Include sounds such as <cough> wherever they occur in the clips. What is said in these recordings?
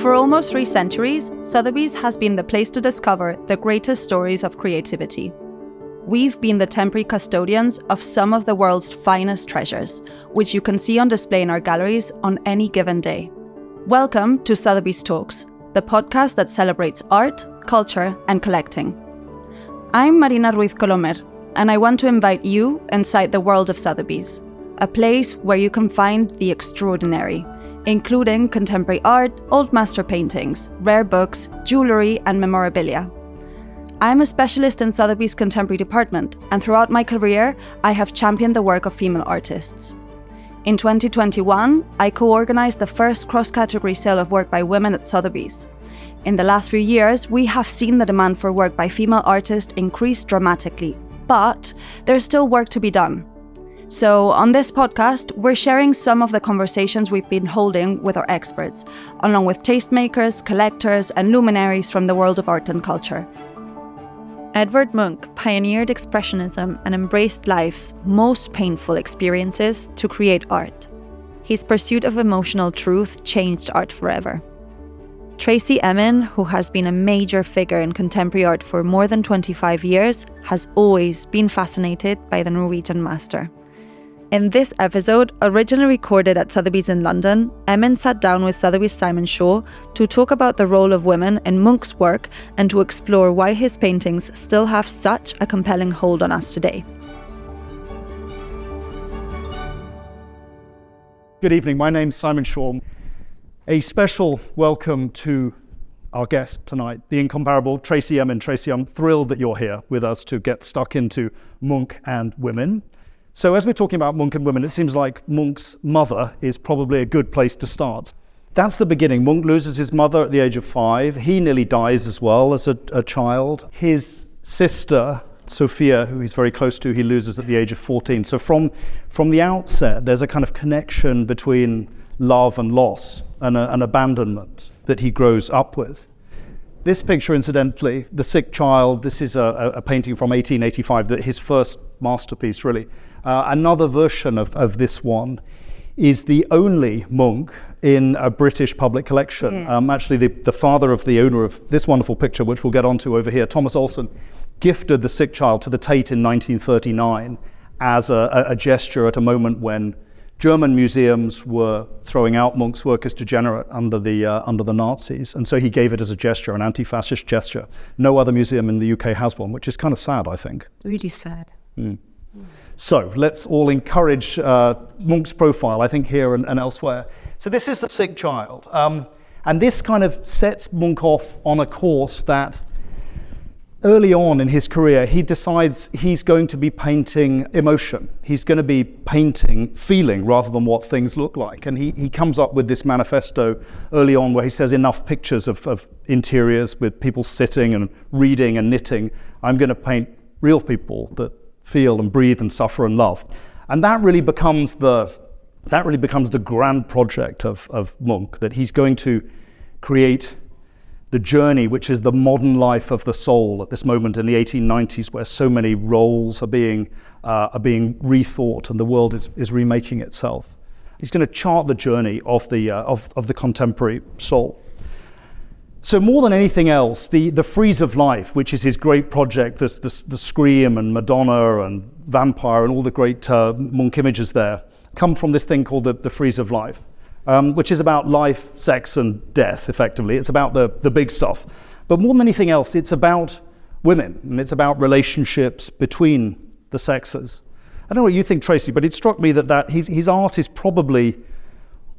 For almost three centuries, Sotheby's has been the place to discover the greatest stories of creativity. We've been the temporary custodians of some of the world's finest treasures, which you can see on display in our galleries on any given day. Welcome to Sotheby's Talks, the podcast that celebrates art, culture, and collecting. I'm Marina Ruiz Colomer, and I want to invite you inside the world of Sotheby's, a place where you can find the extraordinary, including contemporary art, old master paintings, rare books, jewellery, and memorabilia. I'm a specialist in Sotheby's contemporary department, and throughout my career, I have championed the work of female artists. In 2021, I co organized the first cross category sale of work by women at Sotheby's. In the last few years, we have seen the demand for work by female artists increase dramatically, but there's still work to be done. So, on this podcast, we're sharing some of the conversations we've been holding with our experts, along with tastemakers, collectors, and luminaries from the world of art and culture. Edvard Munch pioneered Expressionism and embraced life's most painful experiences to create art. His pursuit of emotional truth changed art forever. Tracey Emin, who has been a major figure in contemporary art for more than 25 years, has always been fascinated by the Norwegian master. In this episode, originally recorded at Sotheby's in London, Emin sat down with Sotheby's Simon Shaw to talk about the role of women in Munch's work and to explore why his paintings still have such a compelling hold on us today. Good evening, my name's Simon Shaw. A special welcome to our guest tonight, the incomparable Tracey Emin. Tracey, I'm thrilled that you're here with us to get stuck into Munch and women. So, as we're talking about Munch and women, it seems like Munch's mother is probably a good place to start. That's the beginning. Munch loses his mother at the age of five. He nearly dies as well as a, a child. His sister, Sophia, who he's very close to, he loses at the age of 14. So, from, from the outset, there's a kind of connection between love and loss and a, an abandonment that he grows up with. This picture, incidentally, The Sick Child, this is a, a painting from 1885, that his first masterpiece, really. Uh, another version of, of this one is the only Munch in a British public collection. Yeah. Um, actually, the, the father of the owner of this wonderful picture, which we'll get onto over here, Thomas Olsen, gifted the sick child to the Tate in 1939 as a, a, gesture at a moment when German museums were throwing out Munch's work as degenerate under the, uh, under the Nazis. And so he gave it as a gesture, an anti fascist gesture. No other museum in the UK has one, which is kind of sad, I think. Really sad. So let's all encourage uh, Munch's profile, I think, here and, and, elsewhere. So this is the sick child. Um, and this kind of sets Munch off on a course that early on in his career, he decides he's going to be painting emotion. He's going to be painting feeling rather than what things look like. And he, he comes up with this manifesto early on where he says enough pictures of, of interiors with people sitting and reading and knitting. I'm going to paint real people that feel and breathe and suffer and love. And that really becomes the, that really becomes the grand project of, of Munch, that he's going to create the journey, which is the modern life of the soul at this moment in the 1890s, where so many roles are being, uh, are being rethought and the world is, is remaking itself. He's going to chart the journey of the, uh, of, of the contemporary soul. So more than anything else, the, the frieze of life, which is his great project, this, the Scream and Madonna and Vampire and all the great uh, Munch images there, come from this thing called the, the frieze of life, um, which is about life, sex, and death, effectively. It's about the, the big stuff. But more than anything else, it's about women, and it's about relationships between the sexes. I don't know what you think, Tracey, but it struck me that, that his, his art is probably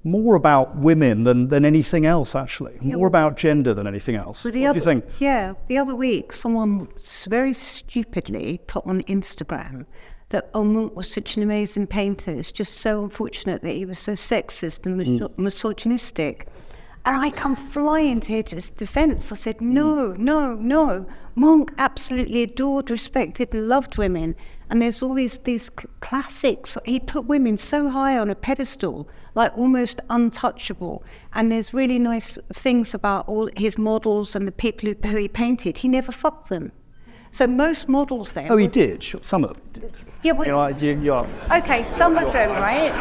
more about women than, than anything else, actually. Yeah, more about gender than anything else. What other, do you think? Yeah, the other week, someone very stupidly put on Instagram that oh, was such an amazing painter. It's just so unfortunate that he was so sexist and mm. misogynistic. And I come flying to his defense. I said, no, mm. no, no. Munch absolutely adored, respected, loved women. And there's all these, these classics. He put women so high on a pedestal like almost untouchable. And there's really nice things about all his models and the people who he painted. He never fucked them. So most models then. Oh, he did. Sure, some of them did. Yeah, well, You know, you, you are. Okay, some of them, right?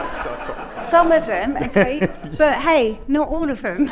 Some of them, okay. <laughs> but hey, not all of them.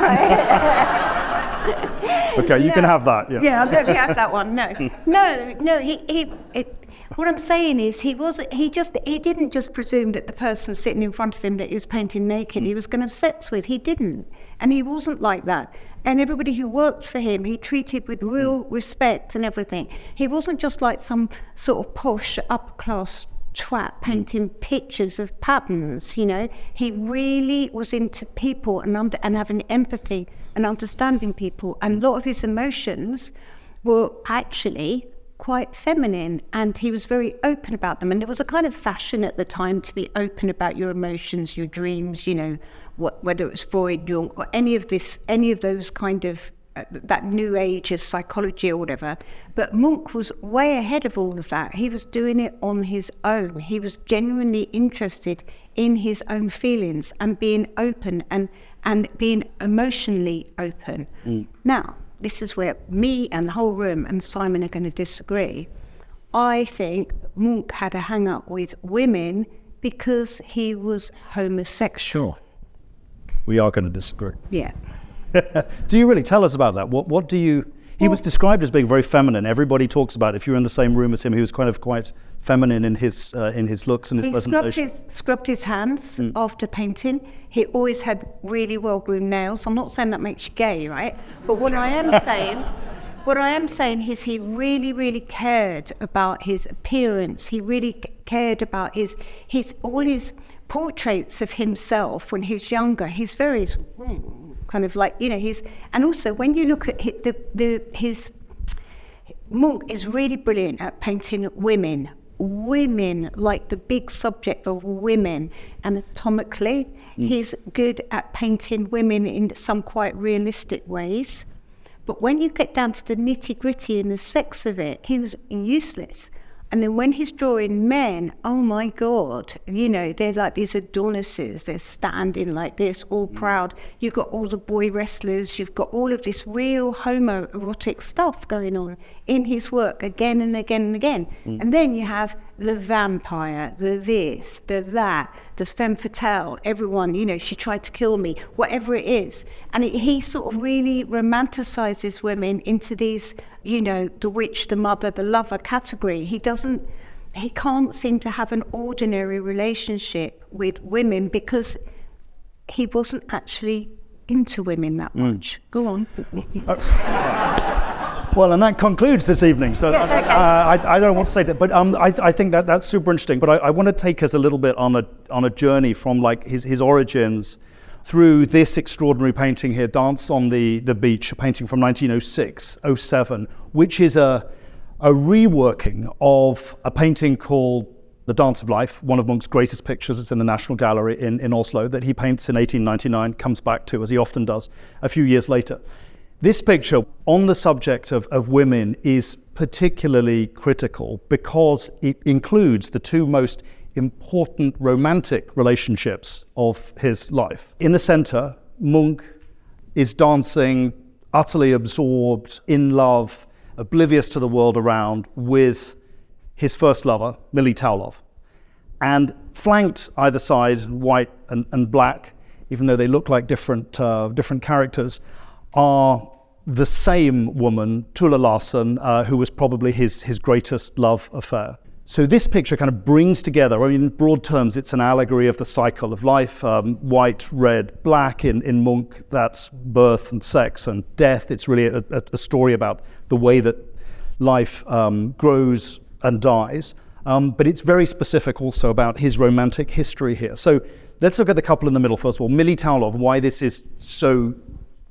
Okay, you can have that. Yeah. yeah, I'm going to have that one. No, <laughs> no, no. He, he, it, what I'm saying is, he wasn't. He just, he didn't just presume that the person sitting in front of him that he was painting naked, he was going to have sex with. He didn't, and he wasn't like that. And everybody who worked for him, he treated with real respect and everything. He wasn't just like some sort of posh upper class twat painting pictures of patterns. You know, he really was into people and under, and having empathy and understanding people. And a lot of his emotions were actually quite feminine and he was very open about them. And it was a kind of fashion at the time to be open about your emotions your dreams you know what, whether it was freud jung or any of this any of those kind of uh, that new age of psychology or whatever. But Munch was way ahead of all of that. He was doing it on his own. He was genuinely interested in his own feelings and being open and and being emotionally open. Now this is where me and the whole room and Simon are going to disagree. I think Munch had a hang up with women because he was homosexual. We are going to disagree. Yeah. <laughs> do you really tell us about that? What What do you? He was described as being very feminine. Everybody talks about if you're in the same room as him, he was kind of quite feminine in his uh, in his looks and his He scrubbed presentation. his, scrubbed his hands after painting. He always had really well groomed nails. I'm not saying that makes you gay, right? But what I am <laughs> saying, what I am saying is he really, really cared about his appearance. He really c- cared about his his all his portraits of himself when he's younger. He's very mm, kind of like you know he's and also when you look at hi- the the his Munch is really brilliant at painting women. Women, like the big subject of women, anatomically. Hmm. He's good at painting women in some quite realistic ways. But when you get down to the nitty gritty and the sex of it, he was useless. And then when he's drawing men, oh my God, you know, they're like these Adonises. They're standing like this, all mm. proud. You've got all the boy wrestlers. You've got all of this real homoerotic stuff going on in his work again and again and again. Mm. And then you have the vampire, the this, the that, the femme fatale, everyone, you know, she tried to kill me, whatever it is. And it, he sort of really romanticizes women into these, you know, the witch, the mother, the lover category. He doesn't, he can't seem to have an ordinary relationship with women because he wasn't actually into women that hmm. much. Go on. Uh, Well, and that concludes this evening. So Yeah, uh, okay. I, I don't want to say that, but um, I, I think that that's super interesting. But I, I want to take us a little bit on a on a journey from like his his origins through this extraordinary painting here, "Dance on the the Beach," a painting from 1906, 07, which is a a reworking of a painting called the Dance of Life, one of Munch's greatest pictures. It's in the National Gallery in, in Oslo that he paints in 1899, comes back to, as he often does, a few years later. This picture on the subject of, of women is particularly critical because it includes the two most important romantic relationships of his life. In the center, Munch is dancing, utterly absorbed, in love, oblivious to the world around, with his first lover, Millie Thaulow. And flanked either side, white and, and black, even though they look like different, uh, different characters, are the same woman, Tulla Larsen, uh, who was probably his, his greatest love affair. So this picture kind of brings together, I mean, in broad terms, it's an allegory of the cycle of life, um, white, red, black in, in Munch, that's birth and sex and death. It's really a, a, story about the way that life um, grows and dies. Um, but it's very specific also about his romantic history here. So let's look at the couple in the middle first of all. Millie Thaulow, why this is so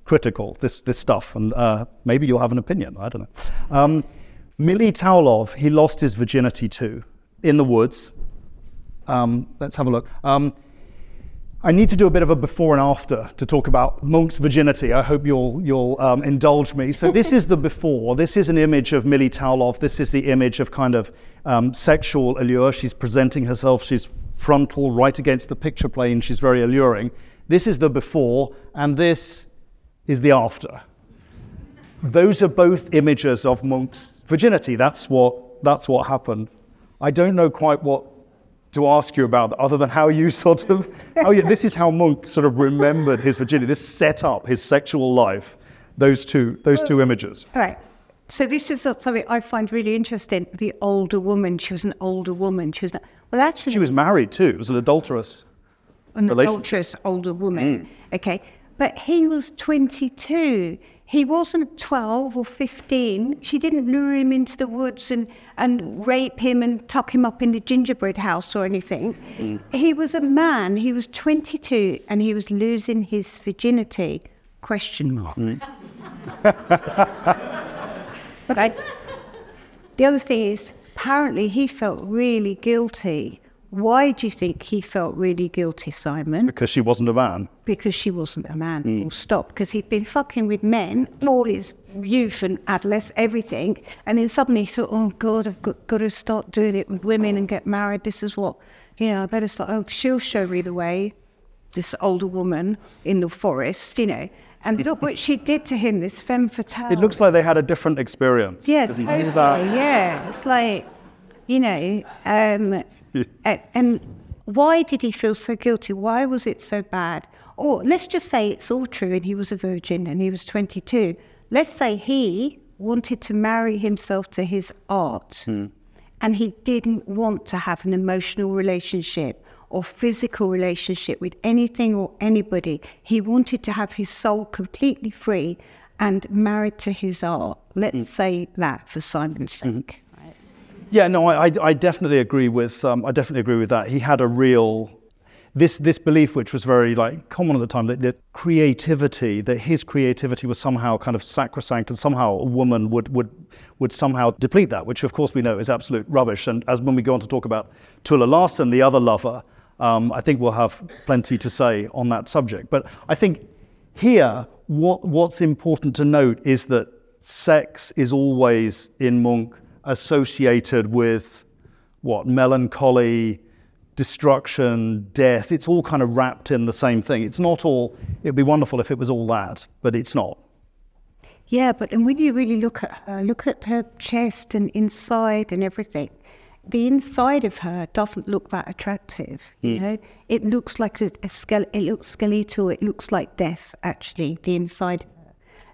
critical, this, this stuff, and uh, maybe you'll have an opinion, I don't know. Um, Millie Thaulow, he lost his virginity too in the woods. Um, let's have a look. Um, I need to do a bit of a before and after to talk about Munch's virginity. I hope you'll, you'll um, indulge me. So, this is the before. This is an image of Millie Thaulow. This is the image of kind of um, sexual allure. She's presenting herself, she's frontal, right against the picture plane. She's very alluring. This is the before, and this is the after. Those are both images of Munch's virginity. That's what, that's what happened. I don't know quite what to ask you about other than how you <laughs> sort of, oh yeah this is how Munch sort of remembered his virginity. This set up his sexual life, those two, those two images. All right. So this is something I find really interesting. The older woman, she was an older woman. She was not, well, actually, She was married too. It was an adulterous. an adulterous older woman. Mm. Okay, but he was 22. He wasn't 12 or 15. She didn't lure him into the woods and, and rape him and tuck him up in the gingerbread house or anything. Mm. He was a man. He was 22 and he was losing his virginity. Question mark. Mm. <laughs> Right. The other thing is, apparently he felt really guilty. Why do you think he felt really guilty, Simon? Because she wasn't a man. Because she wasn't a man, mm. full stop. Because he'd been fucking with men all his youth and adolescence, everything. And then suddenly he thought, oh God, I've got, got to start doing it with women and get married. This is what, you know, I better start. Oh, she'll show me the way, this older woman in the forest, you know. And look what she did to him, this femme fatale. It looks like they had a different experience. Yeah, it? totally. Yeah, it's like, you know, um, and why did he feel so guilty? Why was it so bad? Or let's just say it's all true and he was a virgin and he was 22. Let's say he wanted to marry himself to his art hmm. and he didn't want to have an emotional relationship or physical relationship with anything or anybody. He wanted to have his soul completely free and married to his art. Let's hmm. say that for Simon's mm-hmm. sake. Yeah, no, I, I, definitely agree with um, I definitely agree with that. He had a real this this belief, which was very like common at the time, that, that creativity, that his creativity was somehow kind of sacrosanct, and somehow a woman would would would somehow deplete that, which of course we know is absolute rubbish. And as when we go on to talk about Tulla Larsen, the other lover, um, I think we'll have plenty to say on that subject. But I think here, what what's important to note is that sex is always in Munch associated with what melancholy, destruction, death. It's all kind of wrapped in the same thing. It's not all. It'd be wonderful if it was all that, but it's not. Yeah, but and when you really look at her, look at her chest and inside and everything, the inside of her doesn't look that attractive. You hmm. know, it looks like a, a skele- it looks skeletal. It looks like death. Actually, the inside.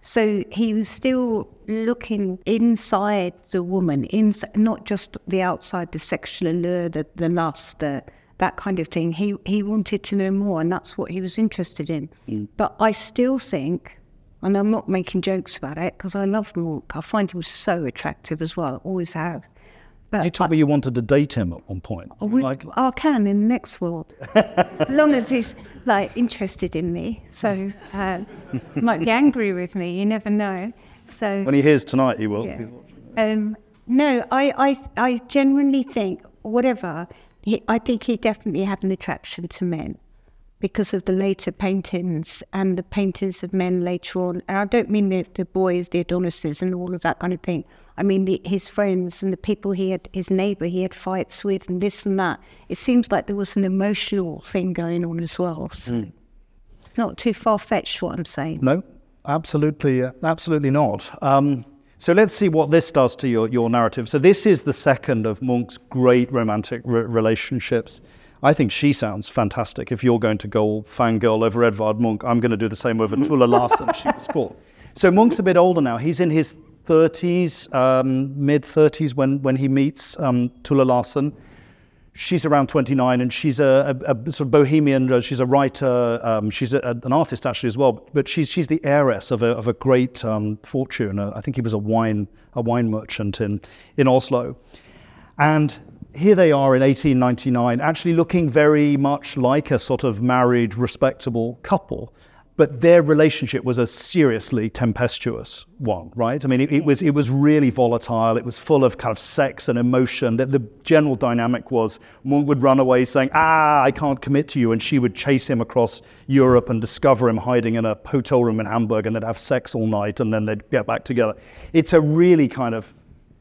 So he was still looking inside the woman, inside, not just the outside, the sexual allure, the, the lust, the, that kind of thing. He he wanted to know more, and that's what he was interested in. Mm. But I still think and I'm not making jokes about it because I love Munch. I find him so attractive as well. Always have. But You told me you wanted to date him at one point. Would- Like, I can in the next world, <laughs> as long as he's like interested in me. So uh, might be angry with me. You never know. So when he hears tonight, he will. yeah. Um, no, I, I, I genuinely think, whatever, he, I think he definitely had an attraction to men because of the later paintings and the paintings of men later on. And I don't mean the, the boys, the Adonises, and all of that kind of thing. I mean the, his friends and the people he had, his neighbour he had fights with, and this and that. It seems like there was an emotional thing going on as well. So It's not too far fetched what I'm saying. No, absolutely, uh, absolutely not. Um, so let's see what this does to your, your narrative. So this is the second of Munch's great romantic re- relationships. I think she sounds fantastic. If you're going to go fangirl over Edvard Munch, I'm going to do the same over Tulla Larsen, she was cool. <laughs> So Munch's a bit older now. He's in his 30s, um, mid 30s when, when he meets um, Tulla Larsen she's around 29 and she's a, a, a sort of bohemian uh, she's a writer um, she's a, an artist actually as well but she's she's the heiress of a, of a great um, fortune uh, i think he was a wine a wine merchant in in oslo and here they are in 1899 actually looking very much like a sort of married respectable couple but their relationship was a seriously tempestuous one, right? I mean, it, it was it was really volatile. It was full of kind of sex and emotion. That the general dynamic was Munch would run away saying, "Ah, I can't commit to you," and she would chase him across Europe and discover him hiding in a hotel room in Hamburg, and they'd have sex all night, and then they'd get back together. It's a really kind of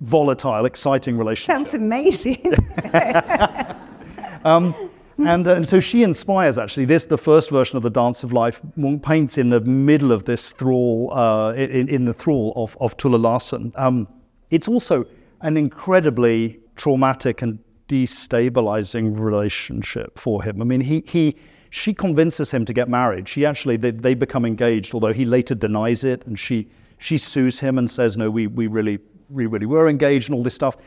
volatile, exciting relationship. Sounds amazing. <laughs> And, uh, and so she inspires actually this, the first version of the Dance of Life. Munch paints in the middle of this thrall, uh, in, in the thrall of, of Tulla Larsen. Um, It's also an incredibly traumatic and destabilizing relationship for him. I mean, he, he she convinces him to get married. She actually they, they become engaged, although he later denies it, and she she sues him and says, "No, we we really we really were engaged and all this stuff."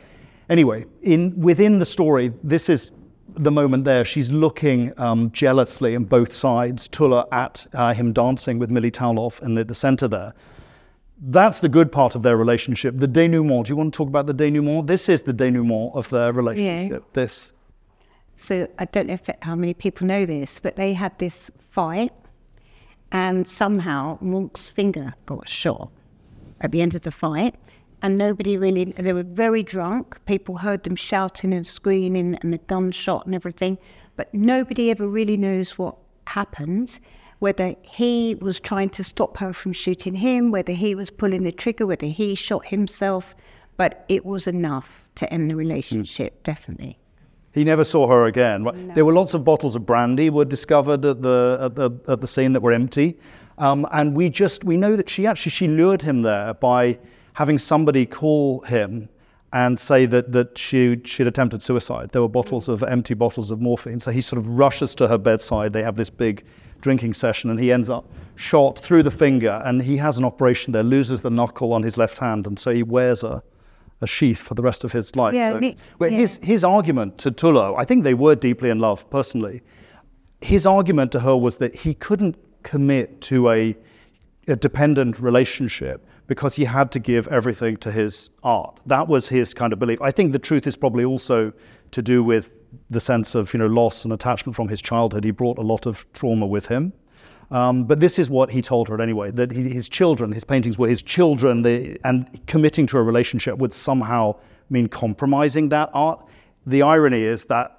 Anyway, in within the story, this is the moment there. She's looking um, jealously on both sides. Tulla at uh, him dancing with Millie Thaulow in the, the center there. That's the good part of their relationship. The denouement. Do you want to talk about the denouement? This is the denouement of their relationship. Yeah. This. So I don't know if, how many people know this, but they had this fight, and somehow Munch's finger got shot at the end of the fight, and nobody really. They were very drunk. People heard them shouting and screaming, and the gunshot and everything, but nobody ever really knows what happened whether he was trying to stop her from shooting him, whether he was pulling the trigger, whether he shot himself, but it was enough to end the relationship, mm. definitely. He never saw her again. No. There were lots of bottles of brandy were discovered at the at the, at the scene that were empty, um, and we just we know that she actually she lured him there by having somebody call him and say that, that she, she'd attempted suicide. There were bottles mm. of empty bottles of morphine. So he sort of rushes to her bedside. They have this big drinking session, and he ends up shot through the finger, and he has an operation there, loses the knuckle on his left hand, and so he wears a, a sheath for the rest of his life. Yeah, so, yeah. his, his argument to Tulla, I think they were deeply in love personally. His argument to her was that he couldn't commit to a, a dependent relationship because he had to give everything to his art. That was his kind of belief. I think the truth is probably also to do with the sense of you know loss and attachment from his childhood. He brought a lot of trauma with him. Um, but this is what he told her anyway that he, his children, his paintings were his children, they, and committing to a relationship would somehow mean compromising that art. The irony is that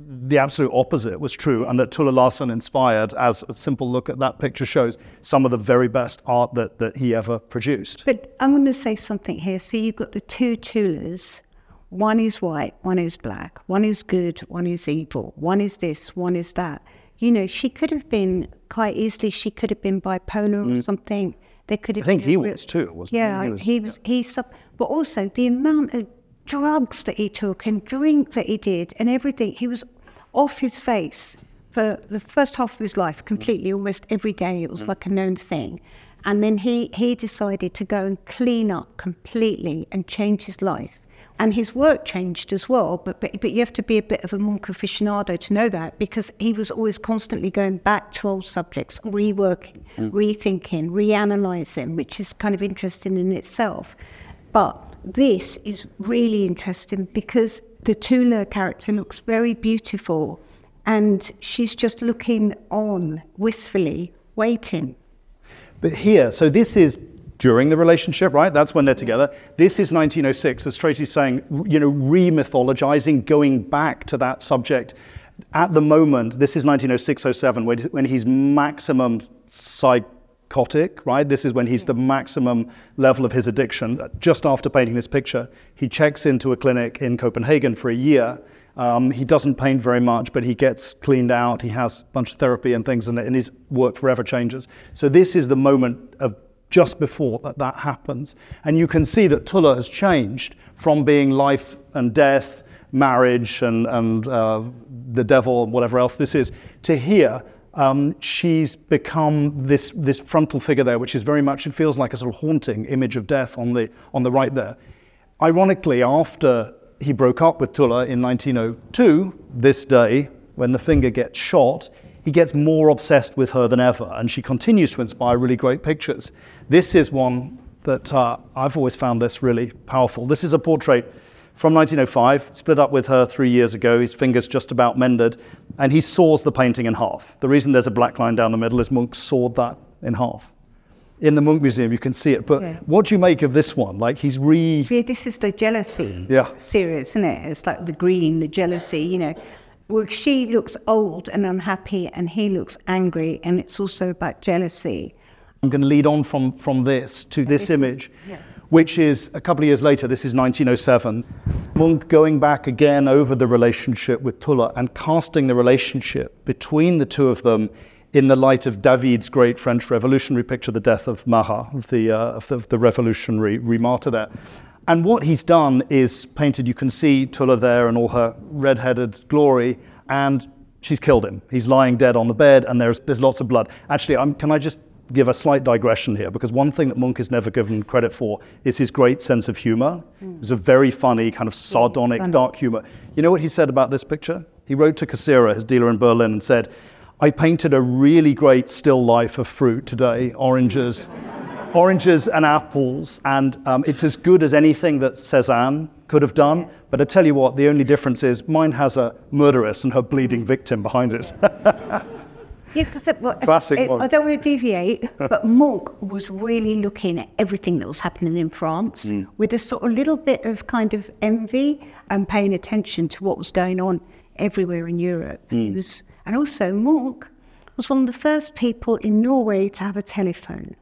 the absolute opposite was true, and that Tulla Larsen inspired, as a simple look at that picture shows, some of the very best art that, that he ever produced. But I'm going to say something here. So you've got the two Tullas. one is white, one is black, one is good, one is evil, one is this, one is that. You know, she could have been quite easily. She could have been bipolar mm. or something. There could have. I think he was too. Wasn't yeah, he? was. He was. Yeah. He but also the amount of drugs that he took and drink that he did and everything. He was off his face for the first half of his life, completely, almost every day. It was mm. like a known thing. And then he, he decided to go and clean up completely and change his life and his work changed as well. But, but but you have to be a bit of a Munch aficionado to know that because he was always constantly going back to old subjects, reworking, mm. rethinking, reanalyzing, which is kind of interesting in itself. But this is really interesting because the Tulla character looks very beautiful, and she's just looking on wistfully, waiting. But here, so this is during the relationship, right? That's when they're together. This is 1906, as Tracey's saying, you know, re mythologizing, going back to that subject. At the moment, this is 1906 07, when he's maximum psychotic, right? This is when he's the maximum level of his addiction. Just after painting this picture, he checks into a clinic in Copenhagen for a year. Um, he doesn't paint very much, but he gets cleaned out. He has a bunch of therapy and things, and, and his work forever changes. So, this is the moment of just before that, that happens. And you can see that Tulla has changed from being life and death, marriage, and, and uh, the devil, and whatever else this is, to here. Um, she's become this, this frontal figure there, which is very much, it feels like a sort of haunting image of death on the, on the right there. Ironically, after he broke up with Tulla in 1902, this day, when the finger gets shot, he gets more obsessed with her than ever, and she continues to inspire really great pictures. This is one that uh, I've always found this really powerful. This is a portrait from 1905, split up with her three years ago. His finger's just about mended, and he saws the painting in half. The reason there's a black line down the middle is Munch sawed that in half. In the Munch Museum, you can see it. But yeah. what do you make of this one? Like he's re. Yeah, this is the jealousy yeah. series, isn't it? It's like the green, the jealousy. You know, well, she looks old and unhappy, and he looks angry, and it's also about jealousy. I'm going to lead on from, from this to this, this image, is, yeah. Which is a couple of years later. This is 1907. Munch going back again over the relationship with Tulla and casting the relationship between the two of them in the light of David's great French revolutionary picture, The Death of Marat, the, uh, of the, of the revolutionary remartyr there. And what he's done is painted, you can see Tulla there and all her red-headed glory, and she's killed him. He's lying dead on the bed, and there's, there's lots of blood. Actually, I'm, can I just give a slight digression here? Because one thing that Munch is never given credit for is his great sense of humor. Mm. It's a very funny, kind of sardonic, dark humor. You know what he said about this picture? He wrote to Cassirer, his dealer in Berlin, and said, I painted a really great still life of fruit today, oranges <laughs> oranges and apples, and um, it's as good as anything that Cezanne could have done. But I tell you what, the only difference is mine has a murderess and her bleeding victim behind it. <laughs> Yeah, because well, Classic it, I don't want to deviate, <laughs> but Munch was really looking at everything that was happening in France mm. with a sort of little bit of kind of envy and paying attention to what was going on everywhere in Europe. Mm. Was, and also, Munch was one of the first people in Norway to have a telephone.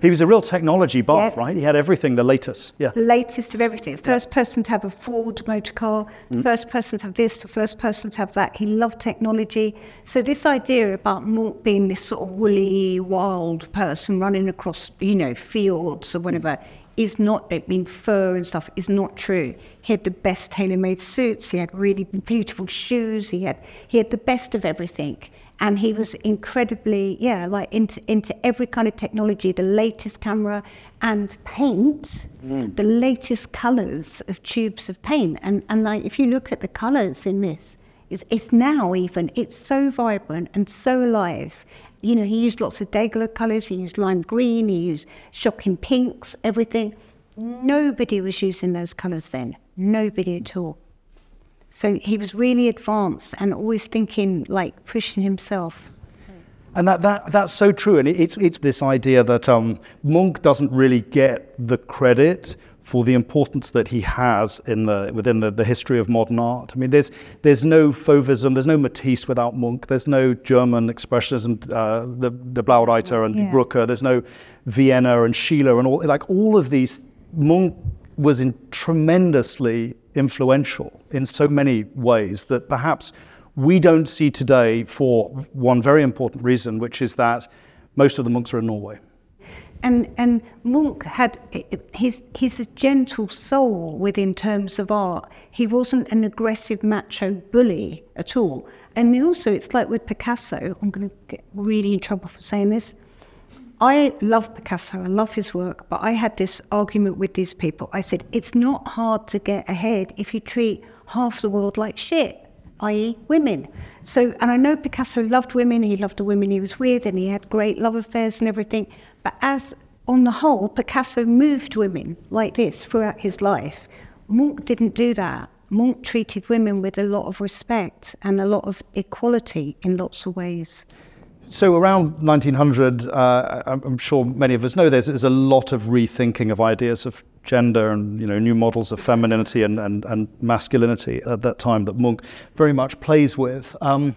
He was a real technology buff, right? He had everything, the latest. Yeah. The latest of everything. First person to have a Ford motor car, mm. first person to have this, the first person to have that. He loved technology. So this idea about Munch being this sort of woolly, wild person running across, you know, fields or whatever, mm. is not, I mean, fur and stuff is not true. He had the best tailor-made suits. He had really beautiful shoes. He had, he had the best of everything and he was incredibly yeah like into into every kind of technology the latest camera and paint mm. the latest colors of tubes of paint. And and like if you look at the colors in this it's, it's now even it's so vibrant and so alive. You know he used lots of Day-Glo colors he used lime green he used shocking pinks everything. Nobody was using those colors then. Nobody at all so he was really advanced and always thinking, like, pushing himself. And that, that, that's so true. And it's, it's this idea that um, Munch doesn't really get the credit for the importance that he has in the, within the, the history of modern art. I mean, there's, there's no Fauvism, there's no Matisse without Munch, there's no German Expressionism, uh, the, the Blaue Reiter and yeah. Brücke, there's no Vienna and Schiele and all, like all of these, Munch was in tremendously influential in so many ways that perhaps we don't see today for one very important reason, which is that most of the Munchs are in Norway. And and Munch had his he's a gentle soul within terms of art. He wasn't an aggressive macho bully at all. And also, it's like with Picasso. I'm going to get really in trouble for saying this. I love Picasso, I love his work, but I had this argument with these people. I said, it's not hard to get ahead if you treat half the world like shit, i.e., women. So, and I know Picasso loved women, he loved the women he was with, and he had great love affairs and everything. But as on the whole, Picasso moved women like this throughout his life. Munch didn't do that. Munch treated women with a lot of respect and a lot of equality in lots of ways. So around 1900, uh, I'm sure many of us know there's, there's a lot of rethinking of ideas of gender and you know new models of femininity and, and, and masculinity at that time that Munch very much plays with. Um,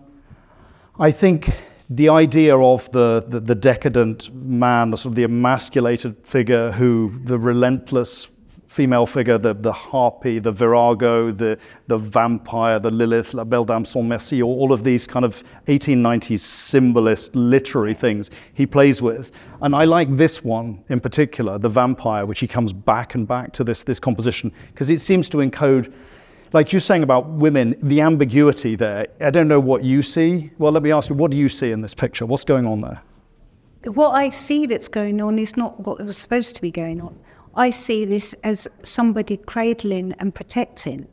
I think the idea of the, the, the decadent man, the sort of the emasculated figure who the relentless female figure, the, the harpy, the virago, the, the vampire, the Lilith, La Belle Dame sans merci, all of these kind of 1890s symbolist literary things he plays with. And I like this one in particular, the vampire, which he comes back and back to this, this composition, because it seems to encode like you're saying about women, the ambiguity there. I don't know what you see. Well, let me ask you, what do you see in this picture? What's going on there? What I see that's going on is not what was supposed to be going on. I see this as somebody cradling and protecting.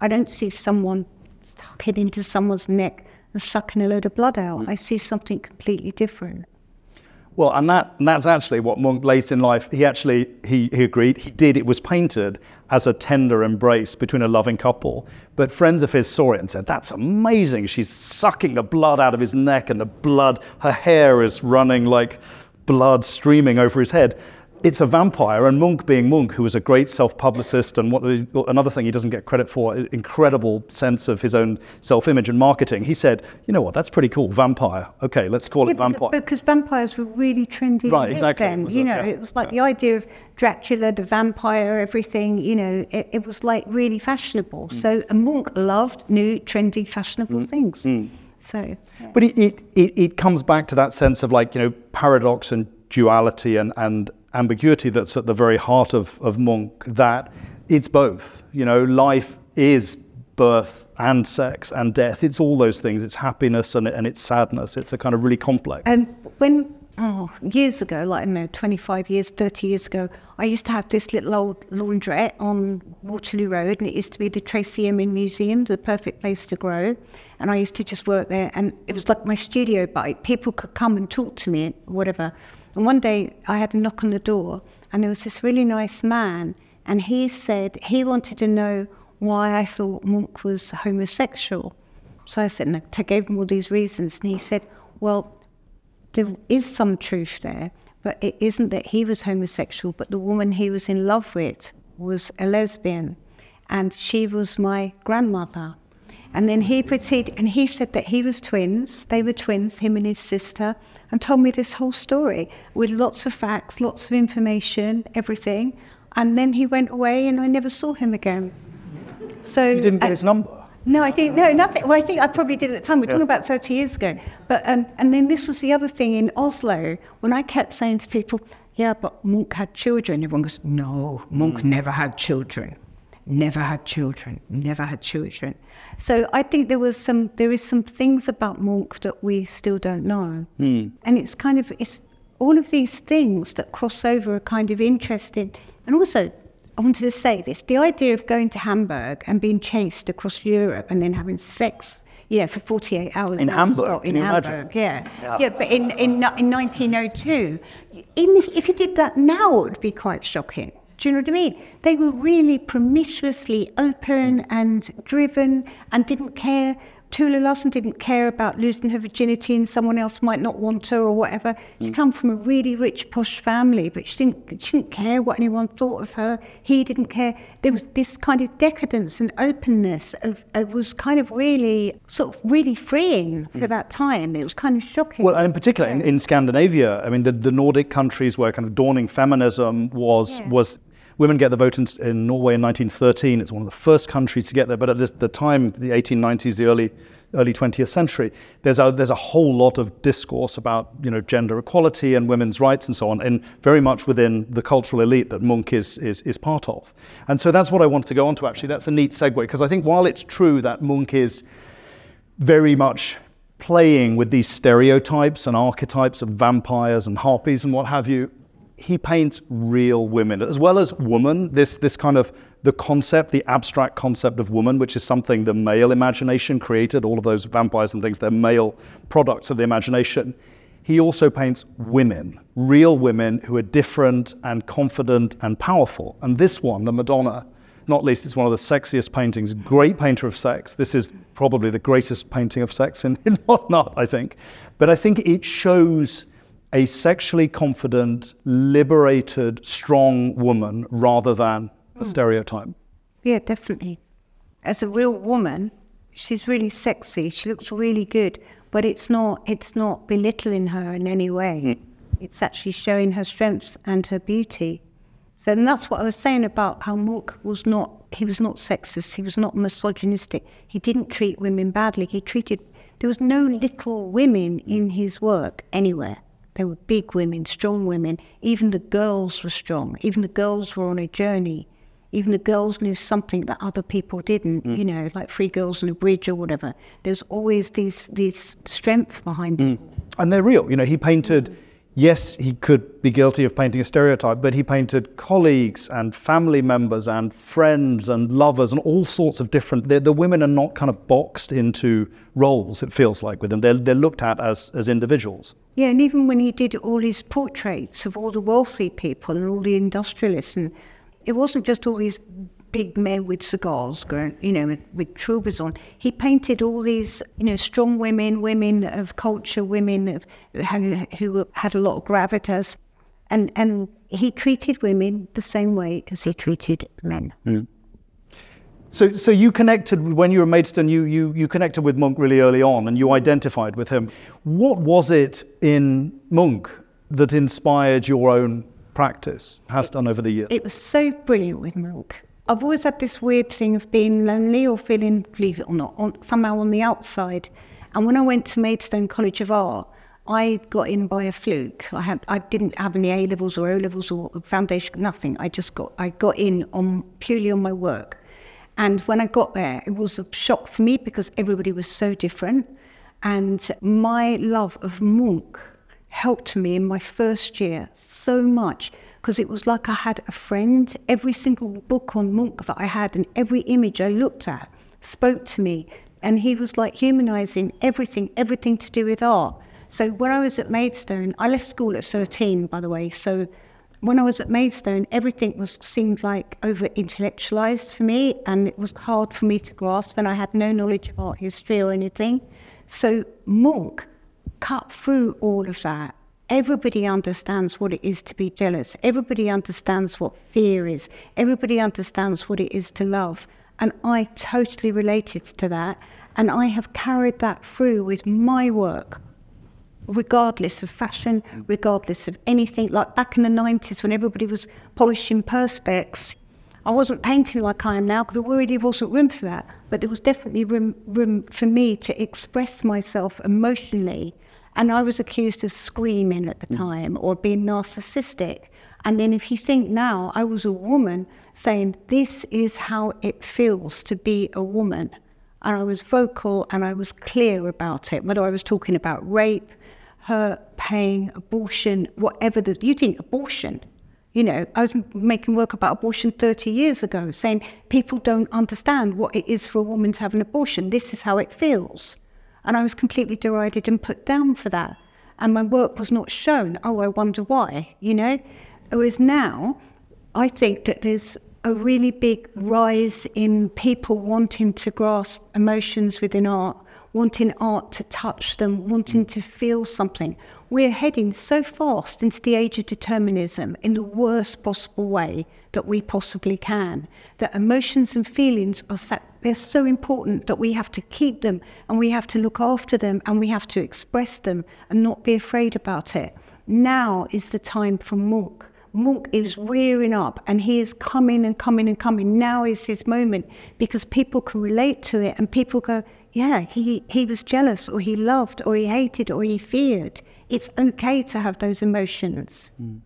I don't see someone sucking into someone's neck and sucking a load of blood out. I see something completely different. Well, and that and that's actually what Munch lays in life. He actually he, he agreed. He did. It was painted as a tender embrace between a loving couple. But friends of his saw it and said, "That's amazing. She's sucking the blood out of his neck, and the blood, her hair is running like blood streaming over his head." It's a vampire, and Munch being Munch, who was a great self-publicist, and what another thing he doesn't get credit for, incredible sense of his own self-image and marketing. He said, "You know what? That's pretty cool. Vampire. Okay, let's call yeah, it vampire." Because vampires were really trendy right, exactly. then. You know, yeah, it was like yeah. the idea of Dracula, the vampire, everything. You know, it, it was like really fashionable. Mm. So a Munch loved new, trendy, fashionable mm. things. Mm. So, but it, it, it, it comes back to that sense of like you know paradox and duality and and ambiguity that's at the very heart of, of Munch that it's both. You know, life is birth and sex and death. It's all those things. It's happiness and, and it's sadness. It's a kind of really complex. And when, oh, years ago, like, I know, 25 years, 30 years ago, I used to have this little old laundrette on Waterloo Road, and it used to be the Tracey Emin Museum, the perfect place to grow. And I used to just work there, and it was like my studio bite. People could come and talk to me, whatever. And one day I had a knock on the door, and there was this really nice man, and he said he wanted to know why I thought Munch was homosexual. So I said, no, I gave him all these reasons, and he said, well, there is some truth there, but it isn't that he was homosexual, but the woman he was in love with was a lesbian, and she was my grandmother. And then he proceeded, and he said that he was twins. They were twins, him and his sister, and told me this whole story with lots of facts, lots of information, everything. And then he went away, and I never saw him again. So you didn't get his number. No, I didn't. No, nothing. Well, I think I probably did at the time. We're talking about 30 years ago. But um, and then this was the other thing in Oslo when I kept saying to people, "Yeah, but Munch had children." Everyone goes, "No, Munch never had children. Never had children. Never had children." So I think there was some. There is some things about Munch that we still don't know, hmm. and it's kind of it's all of these things that cross over are kind of interesting, and also I wanted to say this the idea of going to Hamburg and being chased across Europe and then having sex. Yeah, for 48 hours. In Hamburg? Can In? Hamburg, yeah. Yeah. yeah. but in, in, in 1902, even if, if you did that now, it would be quite shocking. Do you know what I mean? They were really promiscuously open and driven and didn't care. Tulla Larsen didn't care about losing her virginity and someone else might not want her or whatever. She mm. come from a really rich, posh family, but she didn't, she didn't care what anyone thought of her. He didn't care. There was this kind of decadence and openness of, of was kind of really, sort of really freeing for mm. that time. It was kind of shocking. Well, and in particular in, in Scandinavia, I mean, the, the Nordic countries where kind of dawning feminism was Yeah. was women get the vote in, in Norway in 1913. It's one of the first countries to get there. But at this, the time, the 1890s, the early early 20th century, there's a there's a whole lot of discourse about you know gender equality and women's rights and so on, and very much within the cultural elite that Munch is is, is part of. And so that's what I wanted to go on to. Actually, that's a neat segue because I think while it's true that Munch is very much playing with these stereotypes and archetypes of vampires and harpies and what have you. He paints real women as well as woman. This this kind of the concept, the abstract concept of woman, which is something the male imagination created. All of those vampires and things, they're male products of the imagination. He also paints women, real women who are different and confident and powerful. And this one, the Madonna, not least, it's one of the sexiest paintings. Great painter of sex. This is probably the greatest painting of sex in, <laughs> art, I think. But I think it shows a sexually confident, liberated, strong woman rather than a hmm. stereotype. Yeah, definitely. As a real woman, she's really sexy. She looks really good, but it's not it's not belittling her in any way. Hmm. It's actually showing her strengths and her beauty. So and that's what I was saying about how Munch was not he was not sexist, he was not misogynistic. He didn't treat women badly. He treated there was no little women in his work anywhere. There were big women, strong women. Even the girls were strong. Even the girls were on a journey. Even the girls knew something that other people didn't, mm. you know, like three girls on a bridge or whatever. There's always this this strength behind it. Mm. and they're real. You know, he painted. Yes, he could be guilty of painting a stereotype, but he painted colleagues and family members and friends and lovers and all sorts of different. The, the women are not kind of boxed into roles. It feels like with them, they're they're looked at as as individuals. Yeah, and even when he did all his portraits of all the wealthy people and all the industrialists, and it wasn't just all these big men with cigars going, you know, with, with troubadours on. He painted all these, you know, strong women, women of culture, women of, who had, a lot of gravitas, and and he treated women the same way as he treated men. Hmm. So, so you connected when you were at Maidstone. You, you you connected with Munch really early on, and you identified with him. What was it in Munch that inspired your own practice? Has done over the years. It was so brilliant with Munch. I've always had this weird thing of being lonely or feeling, believe it or not, on, somehow on the outside. And when I went to Maidstone College of Art, I got in by a fluke. I had I didn't have any A levels or O levels or foundation, nothing. I just got I got in on purely on my work. And when I got there, it was a shock for me because everybody was so different. And my love of Munch helped me in my first year so much because it was like I had a friend. Every single book on Munch that I had and every image I looked at spoke to me. And he was like humanizing everything, everything to do with art. So when I was at Maidstone, I left school at 13, by the way. So when I was at Maidstone, everything was seemed like over intellectualized for me, and it was hard for me to grasp, and I had no knowledge of art history or anything. So Munch cut through all of that. Everybody understands what it is to be jealous. Everybody understands what fear is. Everybody understands what it is to love. And I totally related to that. And I have carried that through with my work, regardless of fashion, regardless of anything. Like back in the 90s when everybody was polishing perspex, I wasn't painting like I am now because there really wasn't room for that. But there was definitely room, room for me to express myself emotionally. And I was accused of screaming at the mm. time or being narcissistic. And then if you think now, I was a woman saying, This is how it feels to be a woman. And I was vocal and I was clear about it, whether I was talking about rape, hurt, pain, abortion, whatever the, you think abortion. You know, I was making work about abortion 30 years ago, saying people don't understand what it is for a woman to have an abortion. This is how it feels. And I was completely derided and put down for that. And my work was not shown. Oh, I wonder why, you know? Whereas now, I think that there's a really big rise in people wanting to grasp emotions within art, wanting art to touch them, wanting to feel something. We're heading so fast into the age of determinism in the worst possible way that we possibly can. That emotions and feelings are so, they're so important that we have to keep them and we have to look after them and we have to express them and not be afraid about it. Now is the time for Munch Munch is rearing up and he is coming and coming and coming. Now is his moment because people can relate to it and people go, yeah, he, he was jealous or he loved or he hated or he feared. It's okay to have those emotions. Mm.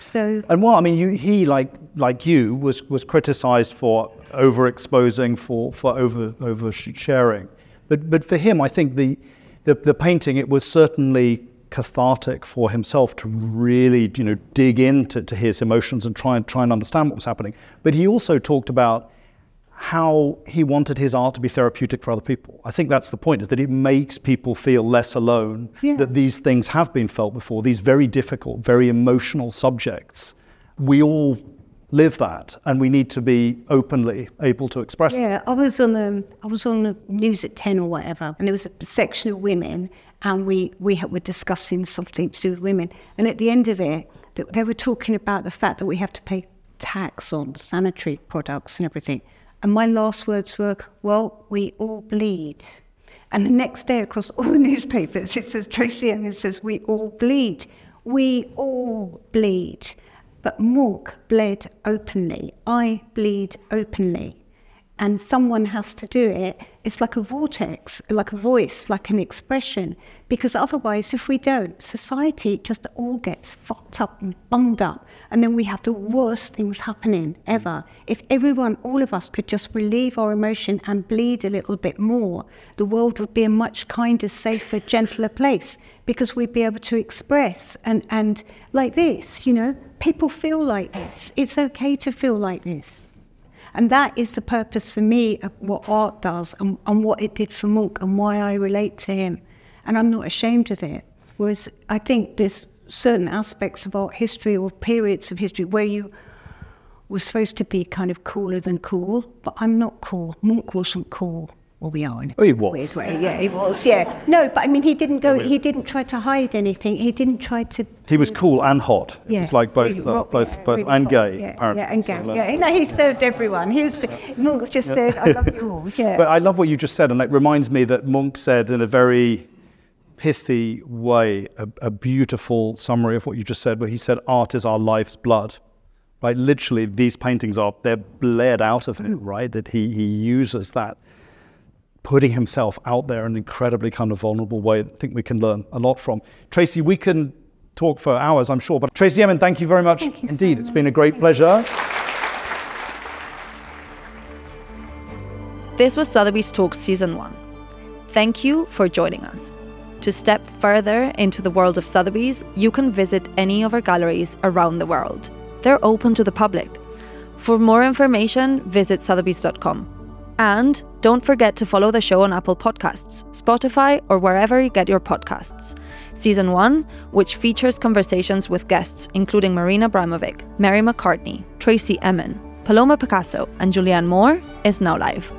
So and well, I mean, you, he like like you was was criticised for overexposing, for for over over sharing, but but for him, I think the the, the painting it was certainly cathartic for himself to really, you know, dig into to his emotions and try and try and understand what was happening. But he also talked about how he wanted his art to be therapeutic for other people. I think that's the point, is that it makes people feel less alone, yeah. that these things have been felt before, these very difficult, very emotional subjects. We all live that and we need to be openly able to express yeah i was on the i was on the news at 10 or whatever and there was a section of women and we, we were discussing something to do with women. And at the end of it, they were talking about the fact that we have to pay tax on sanitary products and everything. And my last words were, well, we all bleed. And the next day, across all the <laughs> newspapers, it says, Tracey and it says, we all bleed. We all bleed. But Munch bled openly. I bleed openly and someone has to do it, it's like a vortex, like a voice, like an expression. Because otherwise, if we don't, society just all gets fucked up and bunged up. And then we have the worst things happening ever. If everyone, all of us, could just relieve our emotion and bleed a little bit more, the world would be a much kinder, safer, gentler place because we'd be able to express. And, and like this, you know, people feel like this. It's okay to feel like this. And that is the purpose for me of what art does and, and what it did for Munch and why I relate to him. And I'm not ashamed of it. Whereas I think there's certain aspects of art history or periods of history where you were supposed to be kind of cooler than cool, but I'm not cool. Munch wasn't cool. Are. Oh, he was. Yeah, he was. Yeah. No, but I mean, he didn't go. He didn't try to hide anything. He didn't try to. He was cool and hot. Yeah. It's like both, really, uh, both, yeah, both, really and gay. Yeah, yeah and gay. So yeah. No, he served everyone. He was. Munch just said, "I love you all." <laughs> Yeah. But I love what you just said, and it reminds me that Munch said in a very pithy way a, a beautiful summary of what you just said, where he said, "Art is our life's blood." Right, literally, these paintings are they're bled out of him. Right, that he he uses that putting himself out there in an incredibly kind of vulnerable way. I think we can learn a lot from. Tracey, we can talk for hours, I'm sure, but Tracey Emin, thank you very much Thank you so indeed. It's been a much. great pleasure. This was Sotheby's Talks Season 1. Thank you for joining us. To step further into the world of Sotheby's, you can visit any of our galleries around the world. They're open to the public. For more information, visit sotheby's.com. And don't forget to follow the show on Apple Podcasts, Spotify, or wherever you get your podcasts. Season 1, which features conversations with guests including Marina Abramovic, Mary McCartney, Tracey Emin, Paloma Picasso, and Julianne Moore, is now live.